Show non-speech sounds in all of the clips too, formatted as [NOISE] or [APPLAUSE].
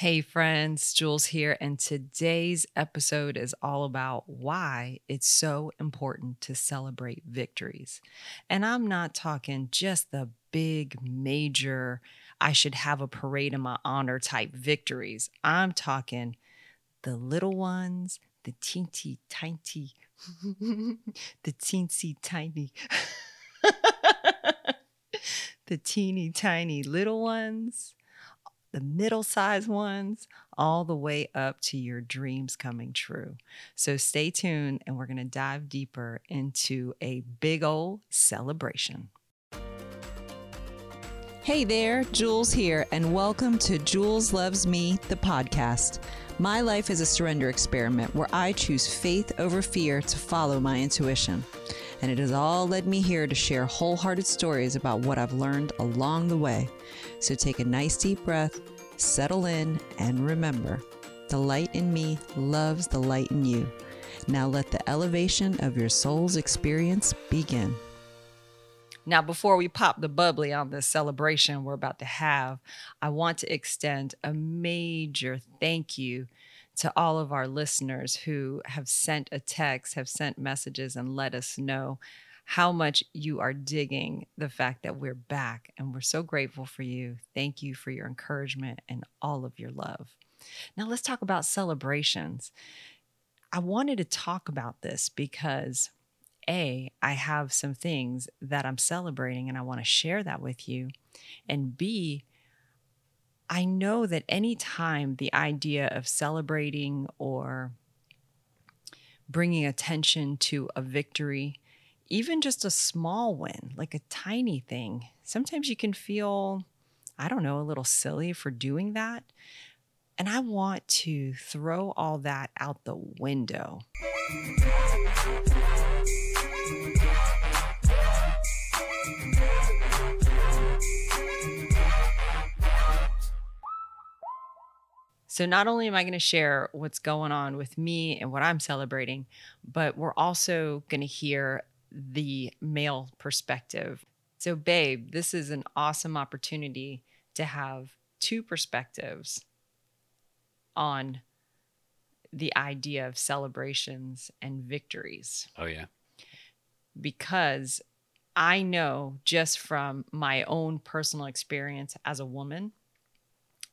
Hey, friends, Jules here, and today's episode is all about why it's so important to celebrate victories. And I'm not talking just the big, major, I should have a parade in my honor type victories. I'm talking the little ones, the teensy tiny, [LAUGHS] the teensy tiny, [LAUGHS] the teeny tiny little ones the middle sized ones, all the way up to your dreams coming true. So stay tuned and we're going to dive deeper into a big old celebration. Hey there, Jules here, and welcome to Jules Loves Me, the podcast. My life is a surrender experiment where I choose faith over fear to follow my intuition. And it has all led me here to share wholehearted stories about what I've learned along the way. So take a nice deep breath, settle in, and remember the light in me loves the light in you. Now let the elevation of your soul's experience begin. Now, before we pop the bubbly on this celebration we're about to have, I want to extend a major thank you to all of our listeners who have sent a text, have sent messages, and let us know how much you are digging the fact that we're back. And we're so grateful for you. Thank you for your encouragement and all of your love. Now, let's talk about celebrations. I wanted to talk about this because A, I have some things that I'm celebrating and I want to share that with you. And B, I know that anytime the idea of celebrating or bringing attention to a victory even just a small win, like a tiny thing, sometimes you can feel, I don't know, a little silly for doing that. And I want to throw all that out the window. So, not only am I going to share what's going on with me and what I'm celebrating, but we're also going to hear the male perspective. So, babe, this is an awesome opportunity to have two perspectives on the idea of celebrations and victories. Oh, yeah. Because I know just from my own personal experience as a woman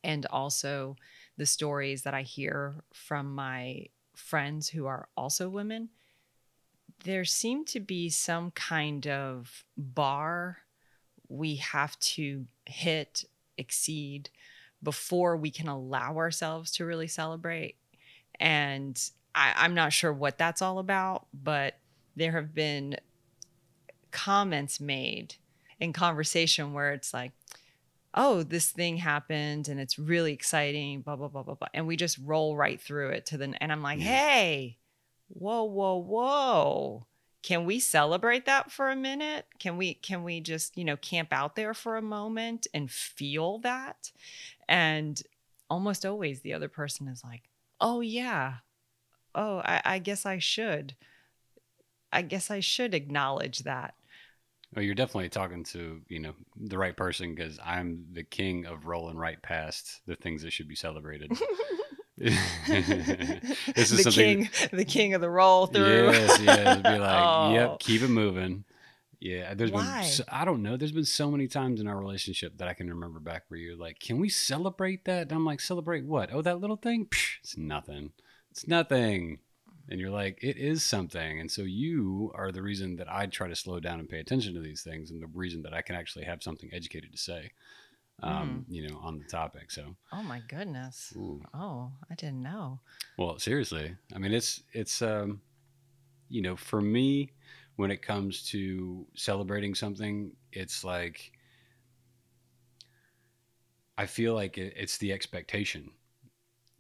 and also the stories that I hear from my friends who are also women there seemed to be some kind of bar we have to hit, exceed before we can allow ourselves to really celebrate. And I, am not sure what that's all about, but there have been comments made in conversation where it's like, oh, this thing happened and it's really exciting, blah, blah, blah, blah, blah. And we just roll right through it to the, and I'm like, hey, whoa, whoa, whoa. Can we celebrate that for a minute? Can we can we just, you know, camp out there for a moment and feel that? And almost always the other person is like, oh yeah. Oh, I, I guess I should. I guess I should acknowledge that. Well, you're definitely talking to you know the right person because I'm the king of rolling right past the things that should be celebrated. [LAUGHS] [LAUGHS] this is the king, the king of the roll through. Yes, yes. Be like, [LAUGHS] oh. yep, keep it moving. Yeah, there's Why? been so, I don't know. There's been so many times in our relationship that I can remember back where you're like, "Can we celebrate that?" And I'm like, "Celebrate what? Oh, that little thing? Psh, it's nothing. It's nothing." And you're like, "It is something." And so you are the reason that I try to slow down and pay attention to these things, and the reason that I can actually have something educated to say um, mm. you know, on the topic. So. Oh my goodness. Ooh. Oh, I didn't know. Well, seriously, I mean, it's it's um, you know, for me, when it comes to celebrating something, it's like I feel like it, it's the expectation.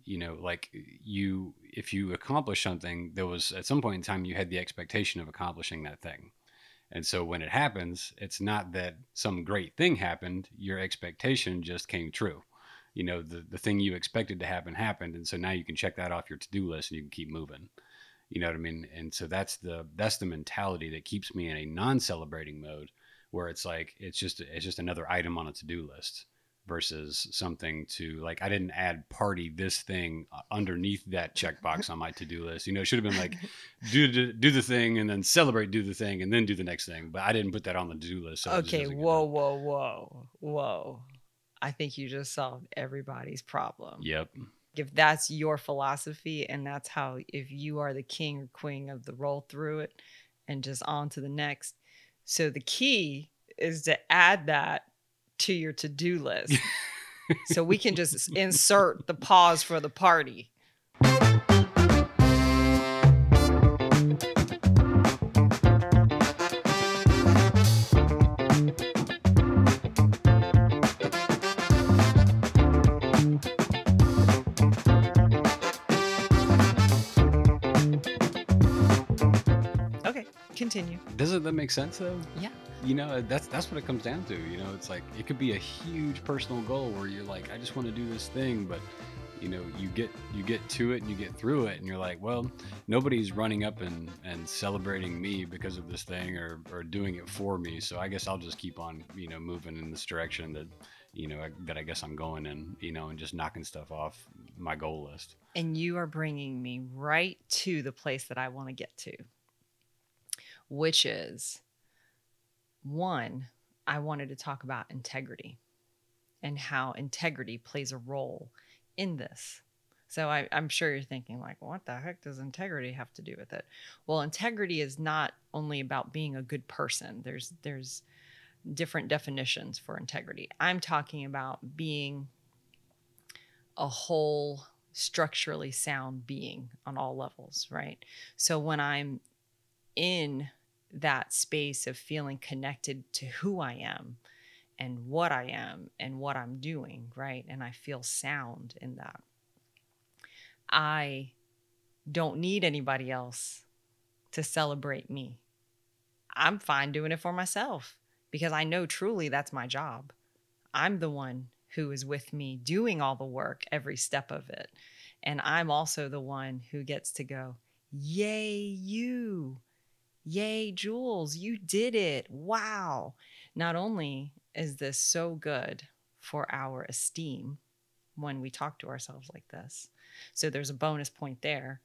You know, like you, if you accomplish something, there was at some point in time you had the expectation of accomplishing that thing. And so when it happens, it's not that some great thing happened, your expectation just came true. You know, the, the thing you expected to happen happened. And so now you can check that off your to do list and you can keep moving. You know what I mean? And so that's the that's the mentality that keeps me in a non-celebrating mode where it's like it's just it's just another item on a to-do list. Versus something to like I didn't add party this thing uh, underneath that checkbox on my to-do list. You know, it should have been like [LAUGHS] do the, do the thing and then celebrate do the thing and then do the next thing. But I didn't put that on the to-do list. So okay, whoa, whoa, whoa, whoa. I think you just solved everybody's problem. Yep. If that's your philosophy and that's how if you are the king or queen of the roll through it and just on to the next. So the key is to add that to your to-do list. [LAUGHS] so we can just insert the pause for the party. Okay, continue. Doesn't that make sense though? Yeah you know that's that's what it comes down to you know it's like it could be a huge personal goal where you're like i just want to do this thing but you know you get you get to it and you get through it and you're like well nobody's running up and and celebrating me because of this thing or or doing it for me so i guess i'll just keep on you know moving in this direction that you know that i guess i'm going in you know and just knocking stuff off my goal list. And you are bringing me right to the place that i want to get to which is one, I wanted to talk about integrity and how integrity plays a role in this. So I, am sure you're thinking, like, what the heck does integrity have to do with it? Well, integrity is not only about being a good person. There's there's different definitions for integrity. I'm talking about being a whole structurally sound being on all levels, right? So when I'm in that space of feeling connected to who I am and what I am and what I'm doing, right? And I feel sound in that. I don't need anybody else to celebrate me. I'm fine doing it for myself because I know truly that's my job. I'm the one who is with me doing all the work every step of it. And I'm also the one who gets to go, Yay, you. Yay, Jules, you did it. Wow. Not only is this so good for our esteem when we talk to ourselves like this, so there's a bonus point there.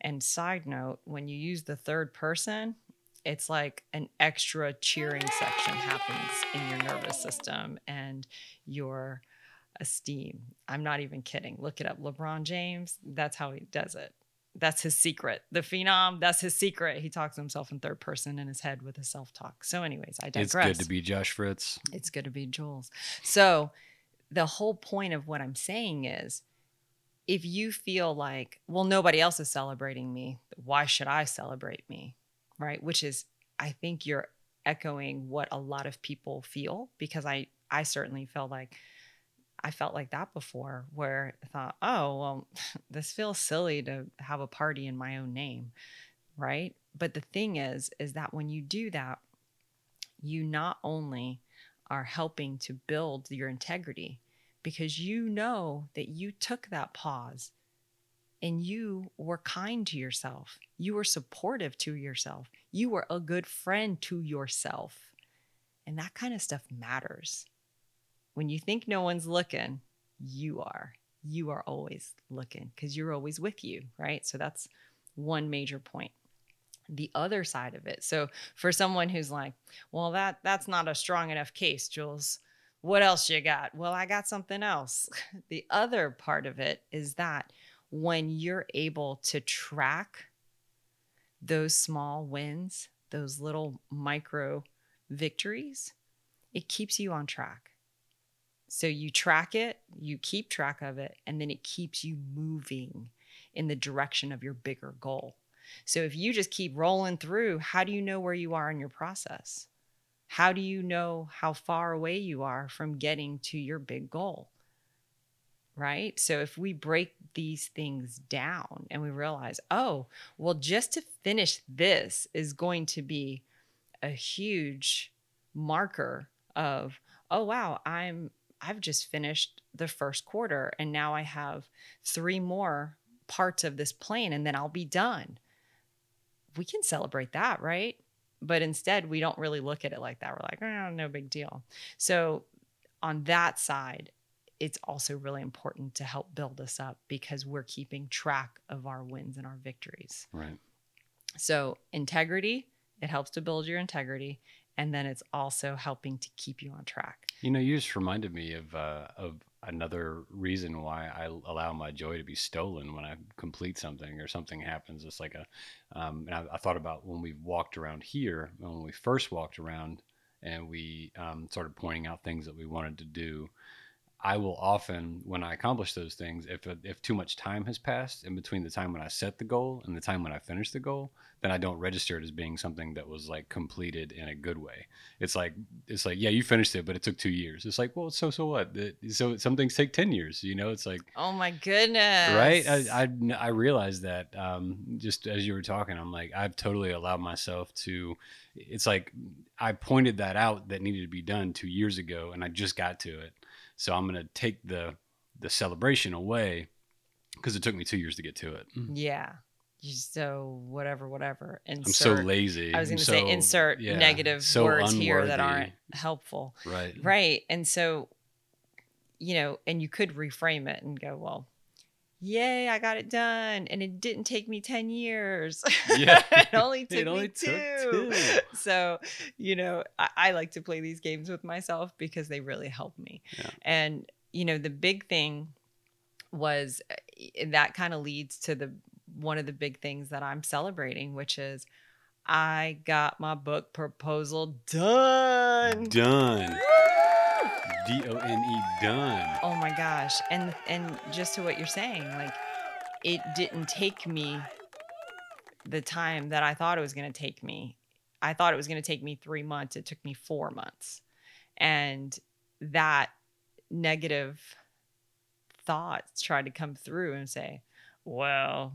And side note, when you use the third person, it's like an extra cheering section happens in your nervous system and your esteem. I'm not even kidding. Look it up. LeBron James, that's how he does it that's his secret. The phenom, that's his secret. He talks to himself in third person in his head with his self talk. So, anyways, I digress. It's good to be Josh Fritz. It's good to be Jules. So, the whole point of what I'm saying is if you feel like, well, nobody else is celebrating me, why should I celebrate me? Right. Which is, I think you're echoing what a lot of people feel because I, I certainly felt like, I felt like that before, where I thought, oh, well, [LAUGHS] this feels silly to have a party in my own name, right? But the thing is, is that when you do that, you not only are helping to build your integrity because you know that you took that pause and you were kind to yourself. You were supportive to yourself. You were a good friend to yourself. And that kind of stuff matters when you think no one's looking, you are. You are always looking because you're always with you, right? So that's one major point. The other side of it. So for someone who's like, well, that that's not a strong enough case, Jules. What else you got? Well, I got something else. [LAUGHS] the other part of it is that when you're able to track those small wins, those little micro victories, it keeps you on track so you track it, you keep track of it, and then it keeps you moving in the direction of your bigger goal. So if you just keep rolling through, how do you know where you are in your process? How do you know how far away you are from getting to your big goal? Right? So if we break these things down and we realize, oh, well, just to finish this is going to be a huge marker of, oh, wow, I'm I've just finished the first quarter and now I have three more parts of this plane and then I'll be done. We can celebrate that, right? But instead, we don't really look at it like that. We're like, oh, no big deal. So, on that side, it's also really important to help build us up because we're keeping track of our wins and our victories. Right. So, integrity, it helps to build your integrity. And then it's also helping to keep you on track. You know, you just reminded me of uh, of another reason why I allow my joy to be stolen when I complete something or something happens. It's like a, um, and I, I, thought about when we walked around here, when we first walked around, and we um, started pointing out things that we wanted to do. I will often, when I accomplish those things, if if too much time has passed in between the time when I set the goal and the time when I finish the goal, then I don't register it as being something that was like completed in a good way. It's like it's like yeah, you finished it, but it took two years. It's like well, so so what? So some things take ten years. You know, it's like oh my goodness, right? I I, I realized that um, just as you were talking, I'm like I've totally allowed myself to. It's like I pointed that out that needed to be done two years ago, and I just got to it so I'm going to take the the celebration away because it took me two years to get to it. Mm-hmm. Yeah. So whatever, whatever. Insert, I'm so lazy. I was going to so, say insert yeah, negative so words unworthy. here that aren't helpful. Right. Right. And so, you know, and you could reframe it and go, well, yay, I got it done. And it didn't take me 10 years. Yeah. [LAUGHS] it only [LAUGHS] took it only me two. two. So, you know, I, I, like to play these games with myself because they really help me. Yeah. And, you know, the big thing was eh, that kind of leads to the one of the big things that I'm celebrating, which is I got my book proposal done. Done. D O N E done. Oh my gosh. And and just to what you're saying, like it didn't take me the time that I thought it was going to take me. I thought it was going to take me 3 months. It took me 4 months. And that negative thoughts tried to come through and say, "Well,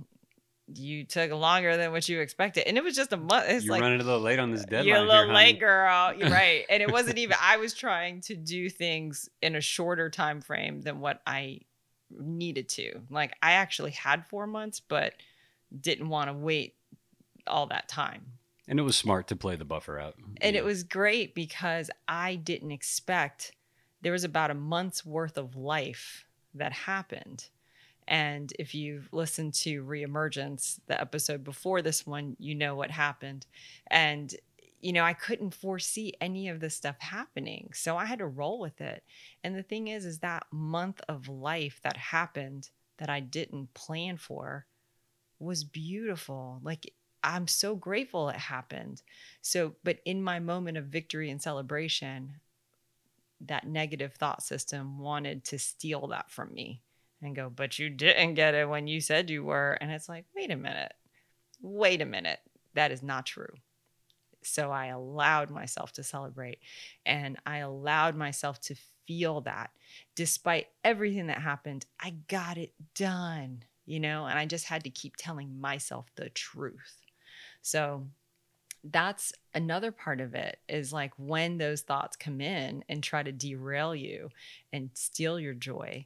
you took longer than what you expected. And it was just a month. It's you're like, running a little late on this deadline. You're a little here, late, girl. You're [LAUGHS] right. And it wasn't even I was trying to do things in a shorter time frame than what I needed to. Like I actually had four months, but didn't want to wait all that time. And it was smart to play the buffer out. And yeah. it was great because I didn't expect there was about a month's worth of life that happened and if you've listened to Reemergence, the episode before this one, you know what happened. And, you know, I couldn't foresee any of this stuff happening. So I had to roll with it. And the thing is, is that month of life that happened that I didn't plan for was beautiful. Like, I'm so grateful it happened. So, but in my moment of victory and celebration, that negative thought system wanted to steal that from me and go, but you didn't get it when you said you were. And it's like, wait a minute, wait a minute. That is not true. So I allowed myself to celebrate and I allowed myself to feel that despite everything that happened, I got it done, you know, and I just had to keep telling myself the truth. So that's another part of it is like when those thoughts come in and try to derail you and steal your joy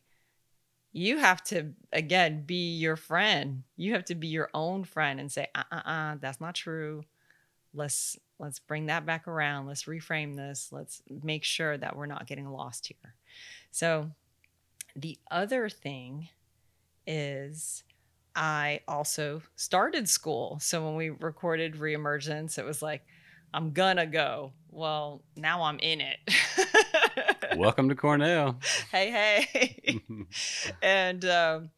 you have to again be your friend. You have to be your own friend and say uh-uh that's not true. Let's let's bring that back around. Let's reframe this. Let's make sure that we're not getting lost here. So the other thing is i also started school. So when we recorded reemergence it was like i'm gonna go. Well now i'm in it [LAUGHS] Welcome to Cornell. Hey, hey. [LAUGHS] and um,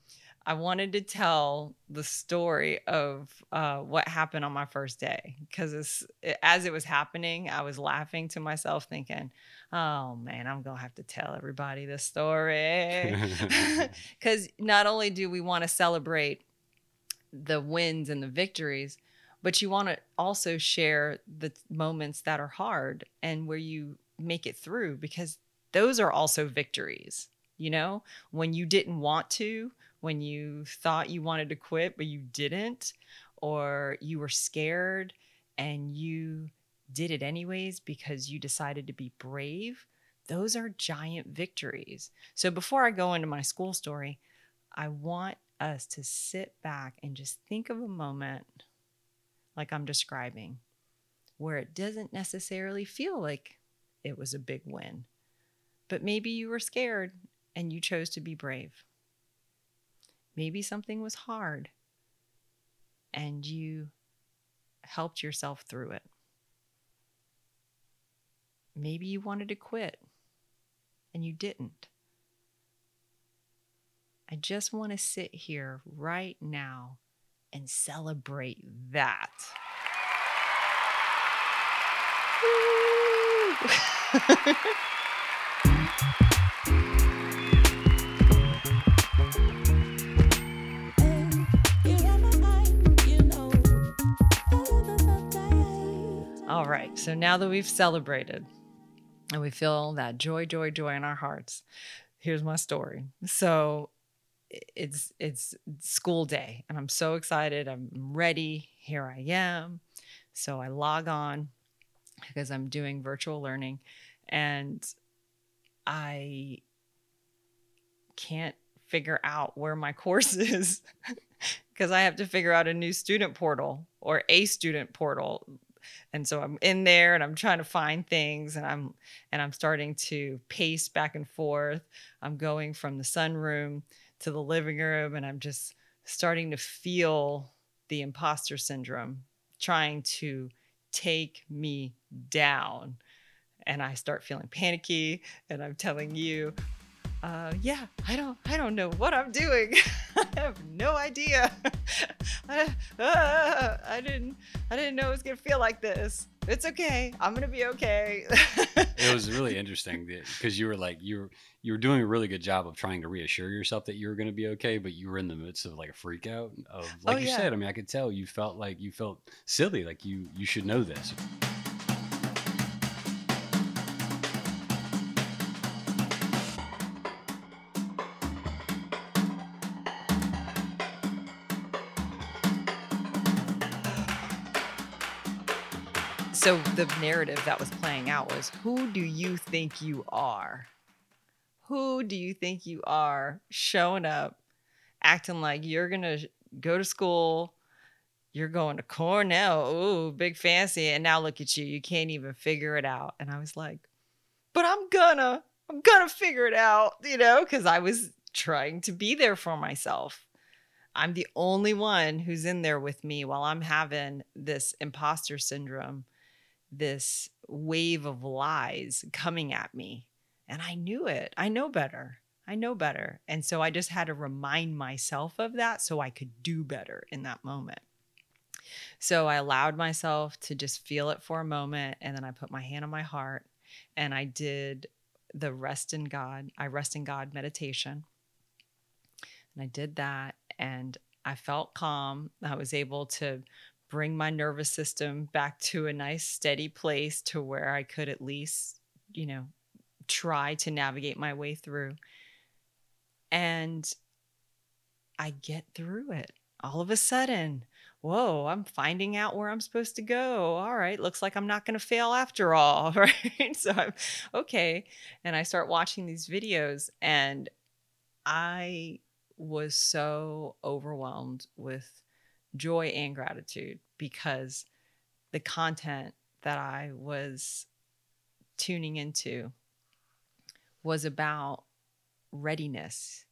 I wanted to tell the story of uh, what happened on my first day because as it was happening, I was laughing to myself, thinking, "Oh man, I'm gonna have to tell everybody this story." [LAUGHS] [LAUGHS] Because not only do we want to celebrate the wins and the victories, but you want to also share the moments that are hard and where you make it through because those are also victories. You know, when you didn't want to, when you thought you wanted to quit, but you didn't, or you were scared and you did it anyways because you decided to be brave, those are giant victories. So before I go into my school story, I want us to sit back and just think of a moment like I'm describing where it doesn't necessarily feel like it was a big win But maybe you were scared and you chose to be brave. Maybe something was hard and you helped yourself through it. Maybe you wanted to quit and you didn't. I just want to sit here right now and celebrate that. [LAUGHS] [LAUGHS] All right, so now that we've celebrated and we feel that joy, joy, joy in our hearts, here's my story. So it's it's school day and I'm so excited. I'm ready. Here I am. So I log on because I'm doing virtual learning and I can't figure out where my course [LAUGHS] is because I have to figure out a new student portal or a student portal. And so I'm in there and I'm trying to find things and I'm and I'm starting to pace back and forth. I'm going from the sunroom to the living room and I'm just starting to feel the imposter syndrome trying to take me down. And I start feeling panicky and I'm telling you, uh, yeah, I don't, I don't know what I'm doing. [LAUGHS] I have no idea. [LAUGHS] I, uh, I didn't, I didn't know it was gonna feel like this. It's okay. I'm gonna be okay. [LAUGHS] it was really interesting because you were like you were you were doing a really good job of trying to reassure yourself that you were to be okay, but you were in the midst of like a freak out of like oh, you yeah. said. I mean, I could tell you felt like you felt silly, like you you should know this. So the narrative that was playing out was who do you think you are? Who do you think you are showing up acting like you're going to go to school, you're going to Cornell, ooh, big fancy, and now look at you, you can't even figure it out. And I was like, "But I'm gonna, I'm gonna figure it out," you know, cuz I was trying to be there for myself. I'm the only one who's in there with me while I'm having this imposter syndrome this wave of lies coming at me. And I knew it. I know better. I know better. And so I just had to remind myself of that so I could do better in that moment. So I allowed myself to just feel it for a moment. And then I put my hand on my heart and I did the rest in God. I rest in God meditation. And I did that and I felt calm. I was able to bring my nervous system back to a nice steady place to where I could at least, you know, try to navigate my way through. And I get through it. All of a sudden, whoa, I'm finding out where I'm supposed to go. All right, looks like I'm not going to fail after all, [LAUGHS] right? so I'm okay. And I start watching these videos and I was so overwhelmed with joy and gratitude because the content that I was tuning into was about readiness,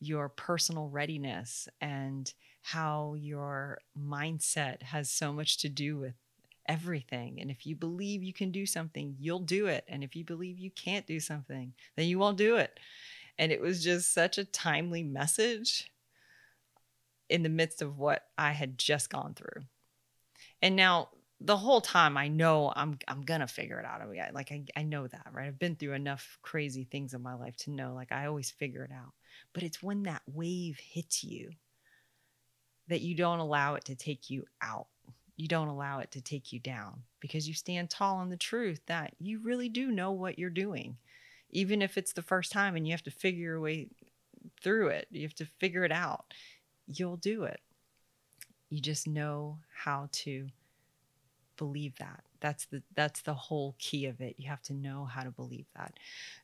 your personal readiness, and how your mindset has so much to do with everything. And if you believe you can do something, you'll do it. And if you believe you can't do something, then you won't do it. And it was just such a timely message in the midst of what I had just gone through. And now the whole time I know I'm I'm gonna figure it out. I like I, I know that, right? I've been through enough crazy things in my life to know like I always figure it out. But it's when that wave hits you that you don't allow it to take you out. You don't allow it to take you down because you stand tall on the truth that you really do know what you're doing. Even if it's the first time and you have to figure your way through it, you have to figure it out you'll do it. You just know how to believe that. That's the that's the whole key of it. You have to know how to believe that.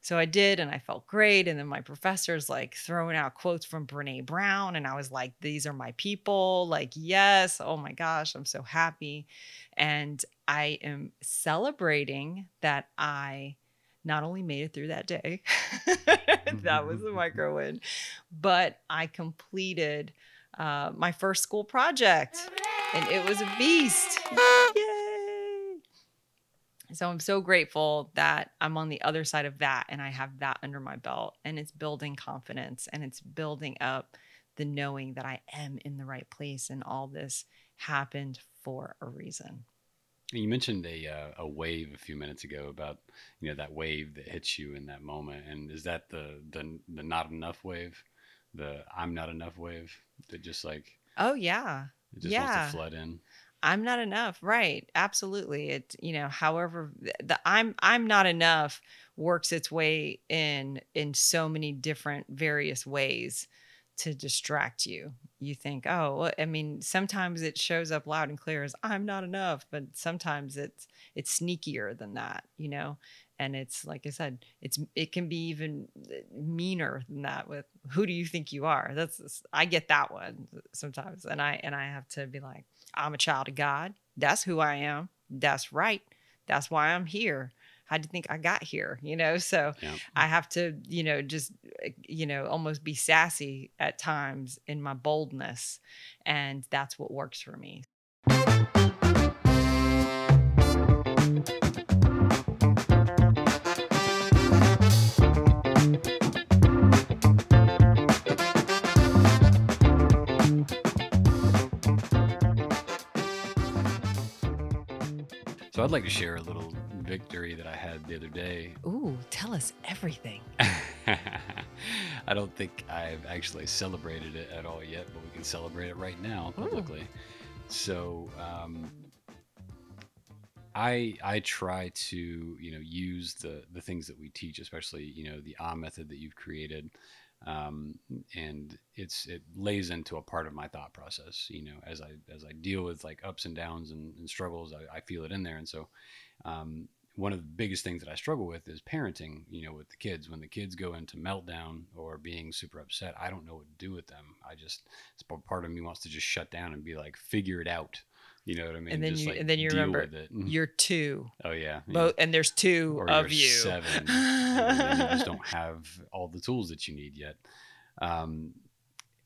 So I did and I felt great. And then my professor's like throwing out quotes from Brene Brown. And I was like, these are my people. Like, yes, oh my gosh, I'm so happy. And I am celebrating that I not only made it through that day, [LAUGHS] that was a [LAUGHS] micro win, but I completed uh, my first school project and it was a beast. Yay! So I'm so grateful that I'm on the other side of that and I have that under my belt and it's building confidence and it's building up the knowing that I am in the right place and all this happened for a reason. You mentioned a uh, a wave a few minutes ago about you know that wave that hits you in that moment, and is that the the the not enough wave, the I'm not enough wave that just like Oh yeah. it just wants Yeah. to flood in? I'm not enough. Right. Absolutely. It, you know, however the I'm I'm not enough works its way in in so many different various ways to distract you. You think, oh, well, I mean, sometimes it shows up loud and clear as I'm not enough, but sometimes it's it's sneakier than that, you know? And it's like I said, it's it can be even eh, meaner than that with who do you think you are? That's I get that one sometimes. And I and I have to be like, I'm a child of God. That's who I am. That's right. That's why I'm here. How do you think I got here? You know, so Yeah. I have to, you know, just, eh, you know, almost be sassy at times in my boldness. And that's what works for me. So I'd like to share a little victory that I had the other day. Ooh, tell us everything. [LAUGHS] I don't think I've actually celebrated it at all yet, but we can celebrate it right now Ooh. publicly. So um, I I try to you know use the the things that we teach, especially you know the Ah method that you've created, um, and it's it lays into a part of my thought process. You know, as I as I deal with like ups and downs and, and struggles, I, I feel it in there, and so. Um, one of the biggest things that I struggle with is parenting, you know, with the kids. When the kids go into meltdown or being super upset, I don't know what to do with them. I just, it's part of me wants to just shut down and be like, figure it out. You know what I mean? and then Just, you like, and then you deal remember with it. Mhm. you're two. oh yeah. Both and there's two or of you're you. seven, you just don't [LAUGHS] have all the tools that you need yet. Um,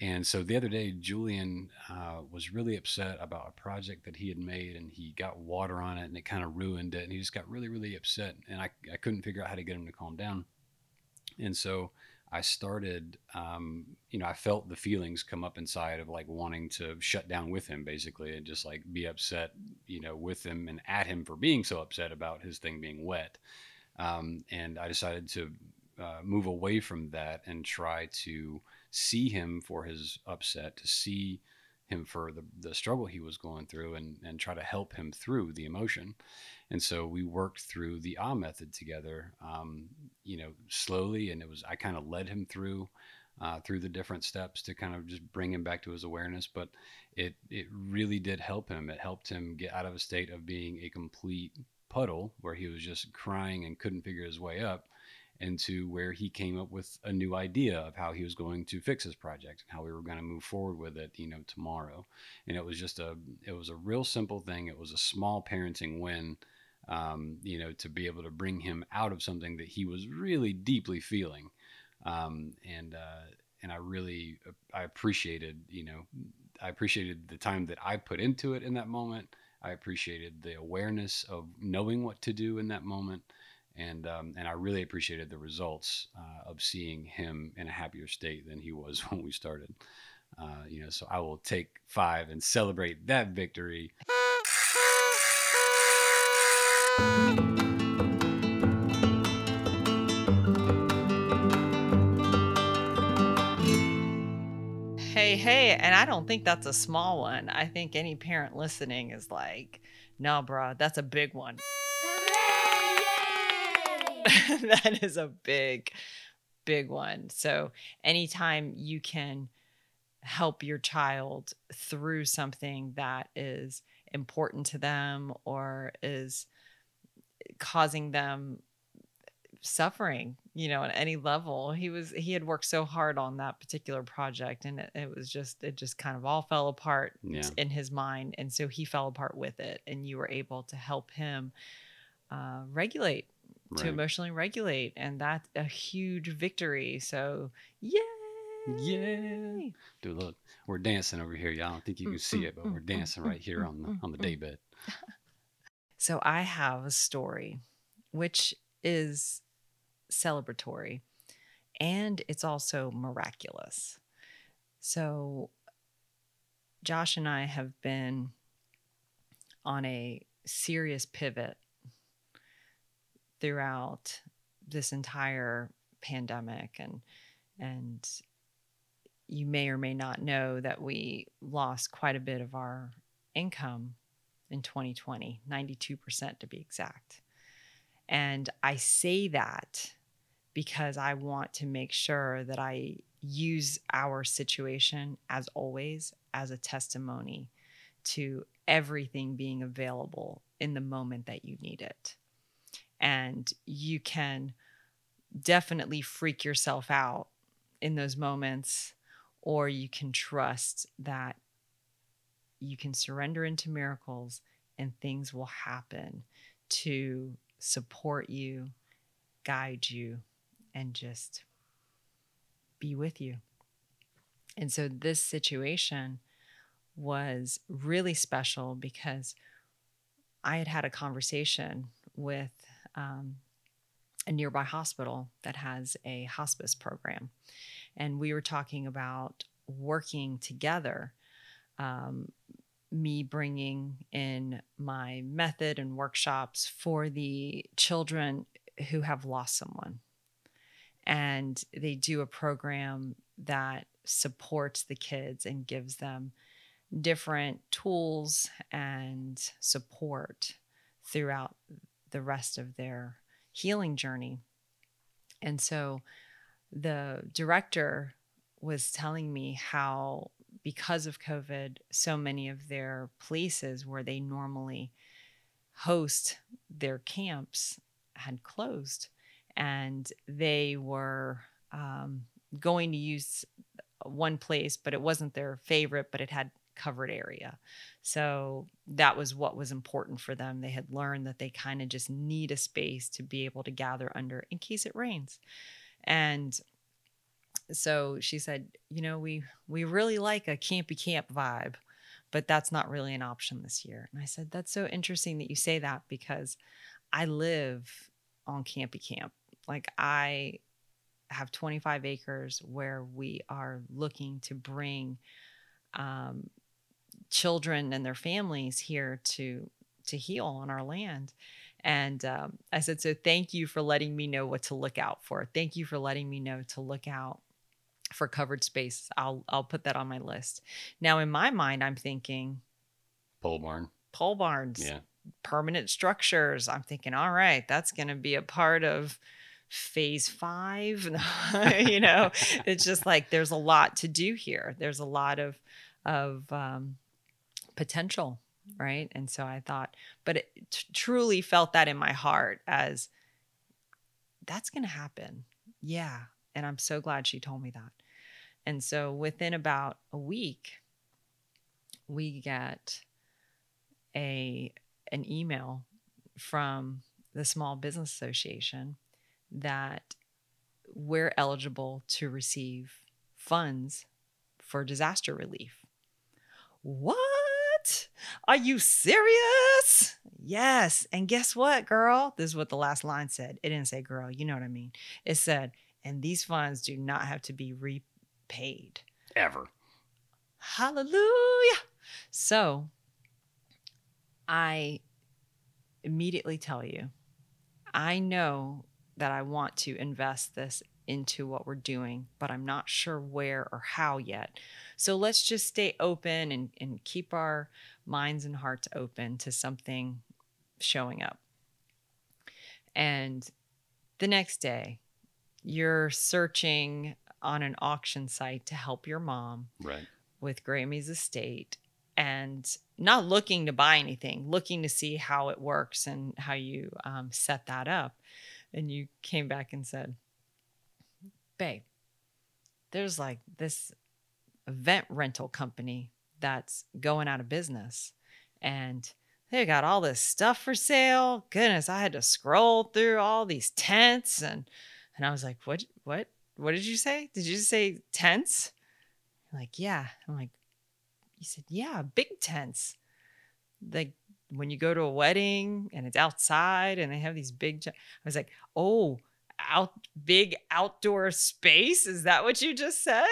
and so the other day, Julian uh, was really upset about a project that he had made, and he got water on it, and it kind of ruined it. And he just got really, really upset, and I, I couldn't figure out how to get him to calm down. And so I started, um, you know, I felt the feelings come up inside of like wanting to shut down with him, basically, and just like be upset, you know, with him and at him for being so upset about his thing being wet. Um, and I decided to uh, move away from that and try to see him for his upset, to see him for the, the struggle he was going through and, and try to help him through the emotion. And so we worked through the Ah method together, um, you know, slowly. And it was, I kind of led him through, uh, through the different steps to kind of just bring him back to his awareness. But it, it really did help him. It helped him get out of a state of being a complete puddle where he was just crying and couldn't figure his way up into where he came up with a new idea of how he was going to fix his project and how we were going to move forward with it you know tomorrow. And it was just a it was a real simple thing. It was a small parenting win um, you know to be able to bring him out of something that he was really deeply feeling. Um, and uh, and I really I appreciated you know I appreciated the time that I put into it in that moment. I appreciated the awareness of knowing what to do in that moment and um, and I really appreciated the results uh, of seeing him in a happier state than he was [LAUGHS] when we started. Uh, you know, so I will take five and celebrate that victory. Hey, hey, and I don't think that's a small one. I think any parent listening is like, no, bruh, that's a big one. [LAUGHS] that is a big, big one. So, anytime you can help your child through something that is important to them or is causing them suffering you know at any level he was he had worked so hard on that particular project and it, it was just it just kind of all fell apart Yeah. in his mind and so he fell apart with it and you were able to help him uh, regulate to emotionally regulate. And that's a huge victory. So, yay! Yeah. Dude, look, we're dancing over here. Y'all don't think you mm, can see mm, it, but mm, we're dancing right here on the on the day bed. So I have a story which is celebratory and it's also miraculous. So Josh and I have been on a serious pivot throughout this entire pandemic and and you may or may not know that we lost quite a bit of our income in 2020, 92% to be exact. And I say that because I want to make sure that I use our situation, as always, as a testimony to everything being available in the moment that you need it. And you can definitely freak yourself out in those moments, or you can trust that you can surrender into miracles and things will happen to support you, guide you, and just be with you. And so this situation was really special because I had had a conversation with um, a nearby hospital that has a hospice program. And we were talking about working together um, me bringing in my method and workshops for the children who have lost someone. And they do a program that supports the kids and gives them different tools and support throughout the rest of their healing journey. And so the director was telling me how because of COVID, so many of their places where they normally host their camps had closed. And they were um, going to use one place, but it wasn't their favorite, but it had covered area. So that was what was important for them. They had learned that they kind of just need a space to be able to gather under in case it rains. And so she said, you know, we we really like a campy camp vibe, but that's not really an option this year. And I said, that's so interesting that you say that because I live on campy camp. Like I have 25 acres where we are looking to bring um, children and their families here to to heal on our land. And um, I said, so thank you for letting me know what to look out for. Thank you for letting me know to look out for covered space. I'll I'll put that on my list. Now in my mind, I'm thinking Pole barn. pole barns, Yeah. permanent structures. I'm thinking, all right, that's going to be a part of phase five. [LAUGHS] you know, it's just like there's a lot to do here. There's a lot of of um, potential, right? And so I thought, but it t- truly felt that in my heart as that's going to happen. Yeah, and I'm so glad she told me that. And so within about a week, we get a an email from the Small Business Association that we're eligible to receive funds for disaster relief. What? Are you serious? Yes. And guess what, girl? This is what the last line said. It didn't say girl, you know what I mean. It said, and these funds do not have to be repaid. Ever. Hallelujah. So I immediately tell you, I know that I want to invest this into what we're doing, but I'm not sure where or how yet. So let's just stay open and, and keep our minds and hearts open to something showing up. And the next day, you're searching on an auction site to help your mom Right. with Grammy's estate and not looking to buy anything, looking to see how it works and how you um, set that up. And you came back and said, Babe, there's like this event rental company that's going out of business. And they got all this stuff for sale. Goodness, I had to scroll through all these tents and and I was like, what what what did you say? Did you say tents? like, yeah. I'm like, you said, yeah, big tents. Like when you go to a wedding and it's outside and they have these big, I was like, oh, out big outdoor space. Is that what you just said?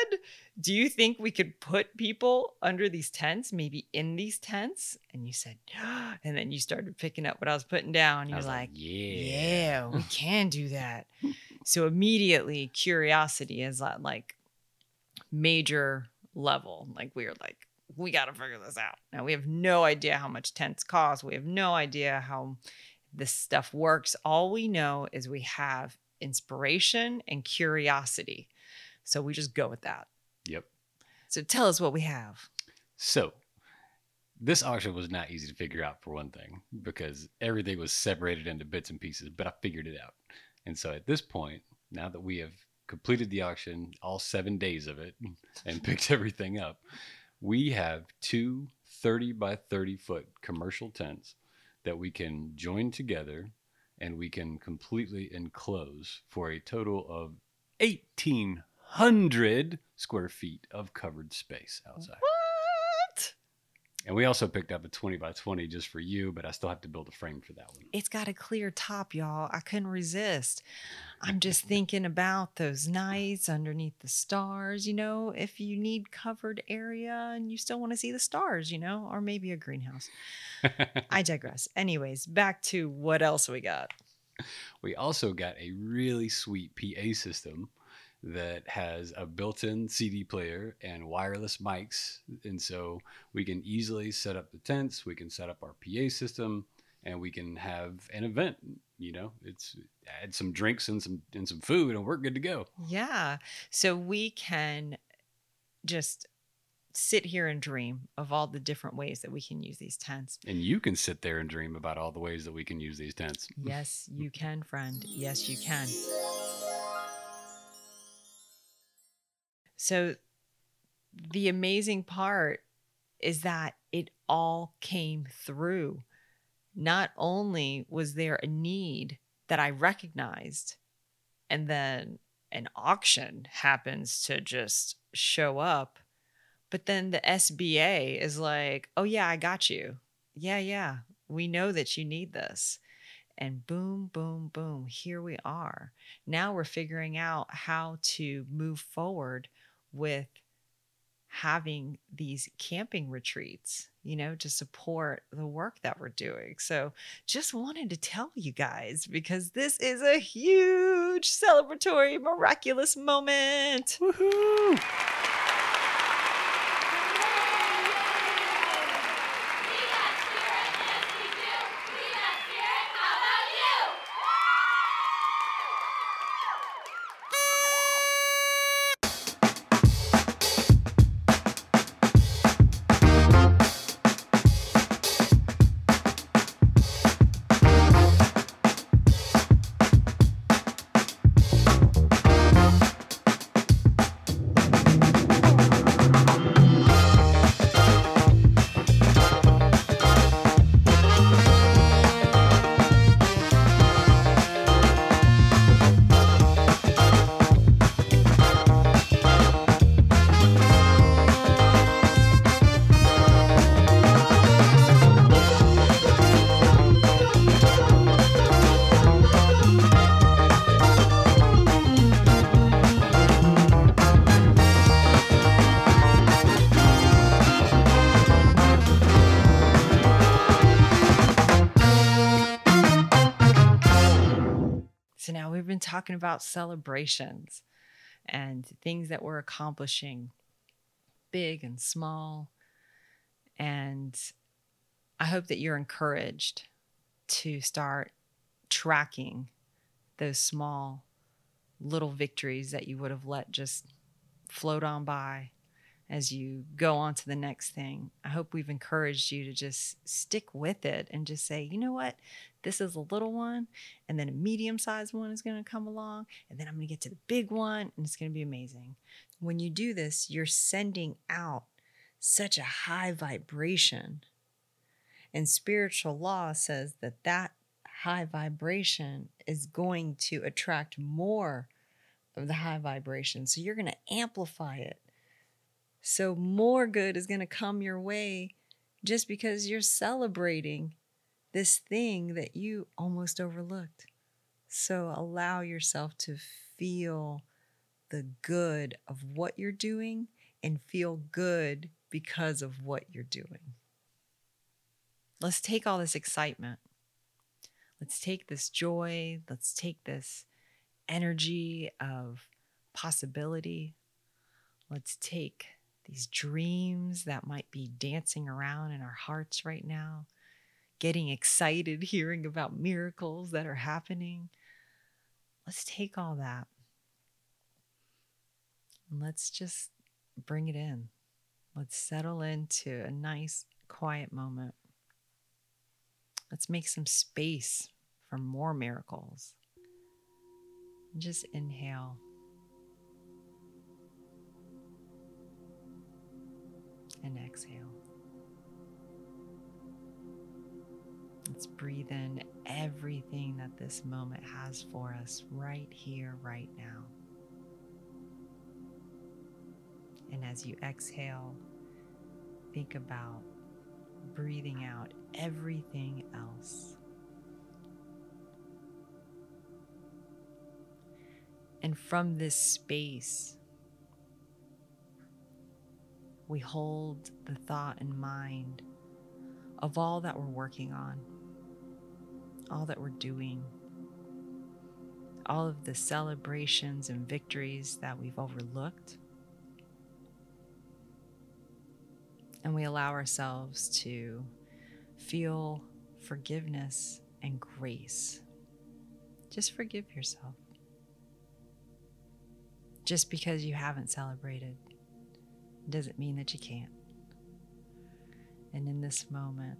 Do you think we could put people under these tents, maybe in these tents? And you said, [GASPS] and then you started picking up what I was putting down. You're like, like, yeah. yeah, we [LAUGHS] can do that. so immediately curiosity is at like major level. Like we are like, we got to figure this out. Now we have no idea how much tents cost. We have no idea how this stuff works. All we know is we have inspiration and curiosity. So we just go with that. Yep. So tell us what we have. So this auction was not easy to figure out for one thing because everything was separated into bits and pieces, but I figured it out. And so at this point, now that we have completed the auction, all seven days of it, [LAUGHS] and picked everything up, we have two 30 by 30 foot commercial tents that we can join together and we can completely enclose for a total of 1,800 square feet of covered space outside. What? And we also picked up a 20 by 20 just for you, but I still have to build a frame for that one. It's got a clear top, y'all. I couldn't resist. I'm [LAUGHS] just thinking about those nights underneath the stars, you know, if you need covered area and you still want to see the stars, you know, or maybe a greenhouse. [LAUGHS] I digress. Anyways, back to what else we got. We also got a really sweet PA system that has a built-in CD player and wireless mics, and so we can easily set up the tents. We can set up our PA system, and we can have an event. You know, it's add some drinks and some and some food, and we're good to go. Yeah. So we can just sit here and dream of all the different ways that we can use these tents. And you can sit there and dream about all the ways that we can use these tents. Yes, you can, friend. Yes, you can. So the amazing part is that it all came through. Not only was there a need that I recognized, and then an auction happens to just show up, but then the SBA is like, oh, yeah, I got you. Yeah, yeah, we know that you need this. And boom, boom, boom, here we are. Now we're figuring out how to move forward with having these camping retreats, you know, to support the work that we're doing. So just wanted to tell you guys because this is a huge celebratory, miraculous moment. Woohoo! Now we've been talking about celebrations and things that we're accomplishing, big and small. And I hope that you're encouraged to start tracking those small little victories that you would have let just float on by as you go on to the next thing. I hope we've encouraged you to just stick with it and just say, you know what? This is a little one, and then a medium sized one is going to come along, and then I'm going to get to the big one, and it's going to be amazing. When you do this, you're sending out such a high vibration. And spiritual law says that that high vibration is going to attract more of the high vibration. So you're going to amplify it. So more good is going to come your way just because you're celebrating this thing that you almost overlooked. So allow yourself to feel the good of what you're doing and feel good because of what you're doing. Let's take all this excitement. Let's take this joy. Let's take this energy of possibility. Let's take these dreams that might be dancing around in our hearts right now, getting excited [LAUGHS] hearing about miracles that are happening. Let's take all that and let's just bring it in. Let's settle into a nice, quiet moment. Let's make some space for more miracles. Just inhale. And exhale. Let's breathe in everything that this moment has for us right here, right now. And as you exhale, think about breathing out everything else. And from this space, we hold the thought in mind of all that we're working on, all that we're doing, all of the celebrations and victories that we've overlooked and we allow ourselves to feel forgiveness and grace. Just forgive yourself. Just because you haven't celebrated doesn't mean that you can't. And in this moment,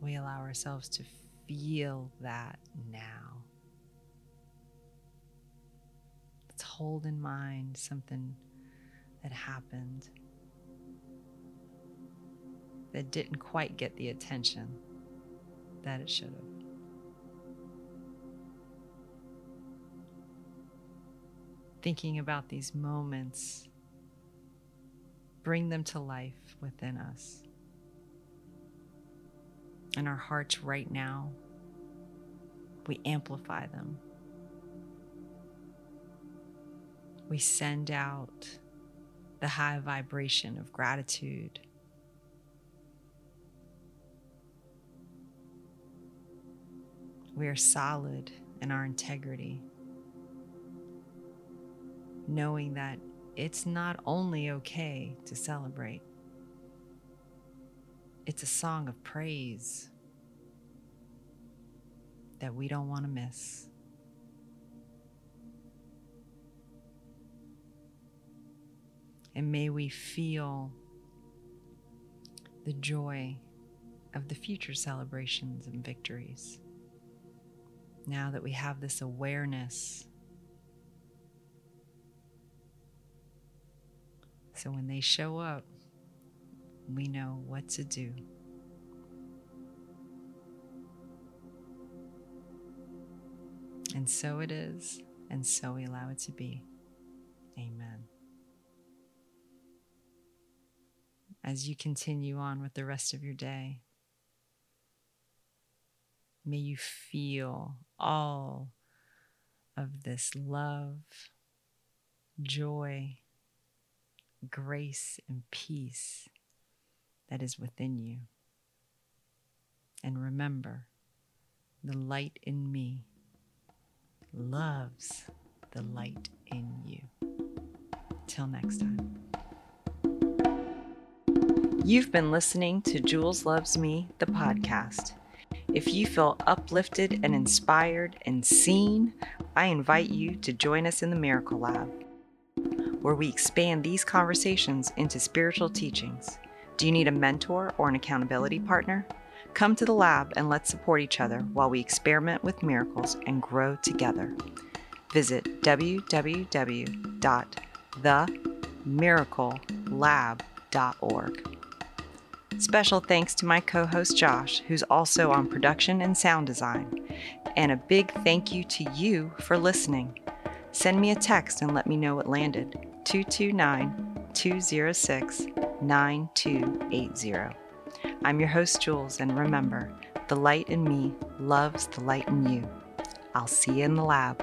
we allow ourselves to feel that now. Let's hold in mind something that happened that didn't quite get the attention that it should have. Thinking about these moments, bring them to life within us. In our hearts right now, we amplify them. We send out the high vibration of gratitude we are solid in our integrity, knowing that it's not only okay to celebrate, it's a song of praise that we don't want to miss. And may we feel the joy of the future celebrations and victories now that we have this awareness. So when they show up, we know what to do. And so it is, and so we allow it to be. Amen. As you continue on with the rest of your day, May you feel all of this love, joy, grace, and peace that is within you. And remember, the light in me loves the light in you. Till next time. You've been listening to Jules Loves Me, the podcast. If you feel uplifted and inspired and seen, I invite you to join us in the Miracle Lab, where we expand these conversations into spiritual teachings. Do you need a mentor or an accountability partner? Come to the lab and let's support each other while we experiment with miracles and grow together. Visit www.themiraclelab.org. Special thanks to my co host Josh, who's also on production and sound design. And a big thank you to you for listening. Send me a text and let me know what landed 229 206 9280. I'm your host, Jules, and remember, the light in me loves the light in you. I'll see you in the lab.